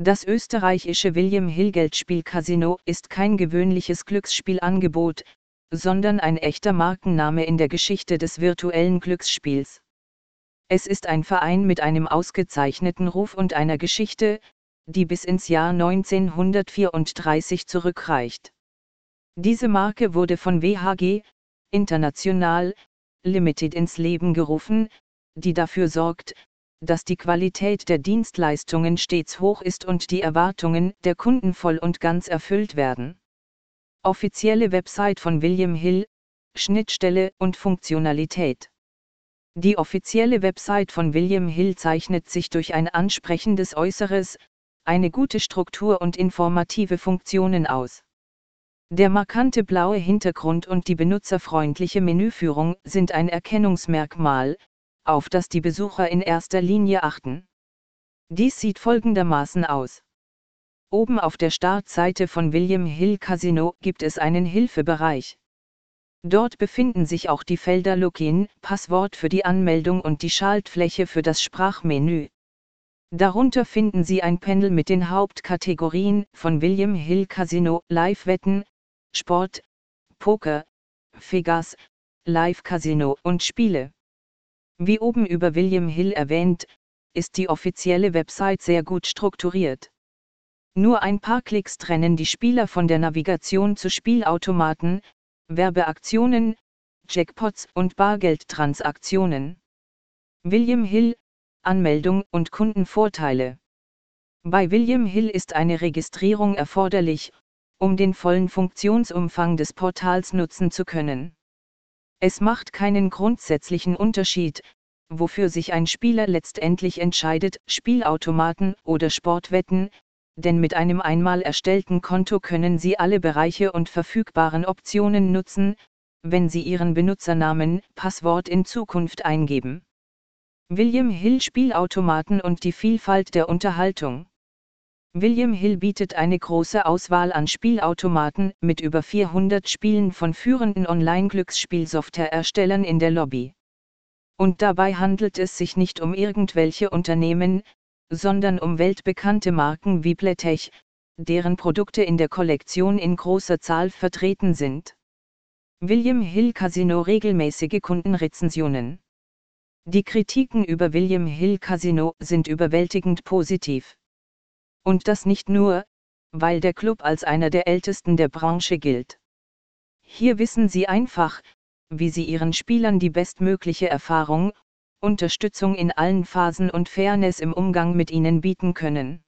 Das österreichische William Hill Geldspiel Casino ist kein gewöhnliches Glücksspielangebot, sondern ein echter Markenname in der Geschichte des virtuellen Glücksspiels. Es ist ein Verein mit einem ausgezeichneten Ruf und einer Geschichte, die bis ins Jahr 1934 zurückreicht. Diese Marke wurde von WHG, International, Limited ins Leben gerufen, die dafür sorgt, dass die Qualität der Dienstleistungen stets hoch ist und die Erwartungen der Kunden voll und ganz erfüllt werden. Offizielle Website von William Hill, Schnittstelle und Funktionalität. Die offizielle Website von William Hill zeichnet sich durch ein ansprechendes Äußeres, eine gute Struktur und informative Funktionen aus. Der markante blaue Hintergrund und die benutzerfreundliche Menüführung sind ein Erkennungsmerkmal, auf das die Besucher in erster Linie achten. Dies sieht folgendermaßen aus. Oben auf der Startseite von William Hill Casino gibt es einen Hilfebereich. Dort befinden sich auch die Felder Login, Passwort für die Anmeldung und die Schaltfläche für das Sprachmenü. Darunter finden Sie ein Panel mit den Hauptkategorien von William Hill Casino, Live-Wetten, Sport, Poker, Vegas, Live-Casino und Spiele. Wie oben über William Hill erwähnt, ist die offizielle Website sehr gut strukturiert. Nur ein paar Klicks trennen die Spieler von der Navigation zu Spielautomaten, Werbeaktionen, Jackpots und Bargeldtransaktionen. William Hill, Anmeldung und Kundenvorteile. Bei William Hill ist eine Registrierung erforderlich, um den vollen Funktionsumfang des Portals nutzen zu können. Es macht keinen grundsätzlichen Unterschied, wofür sich ein Spieler letztendlich entscheidet, Spielautomaten oder Sportwetten, denn mit einem einmal erstellten Konto können Sie alle Bereiche und verfügbaren Optionen nutzen, wenn Sie Ihren Benutzernamen, Passwort in Zukunft eingeben. William Hill Spielautomaten und die Vielfalt der Unterhaltung. William Hill bietet eine große Auswahl an Spielautomaten mit über 400 Spielen von führenden Online-Glücksspielsoftware-Erstellern in der Lobby. Und dabei handelt es sich nicht um irgendwelche Unternehmen, sondern um weltbekannte Marken wie Playtech, deren Produkte in der Kollektion in großer Zahl vertreten sind. William Hill Casino regelmäßige Kundenrezensionen. Die Kritiken über William Hill Casino sind überwältigend positiv. Und das nicht nur, weil der Club als einer der ältesten der Branche gilt. Hier wissen Sie einfach, wie Sie Ihren Spielern die bestmögliche Erfahrung Unterstützung in allen Phasen und Fairness im Umgang mit ihnen bieten können.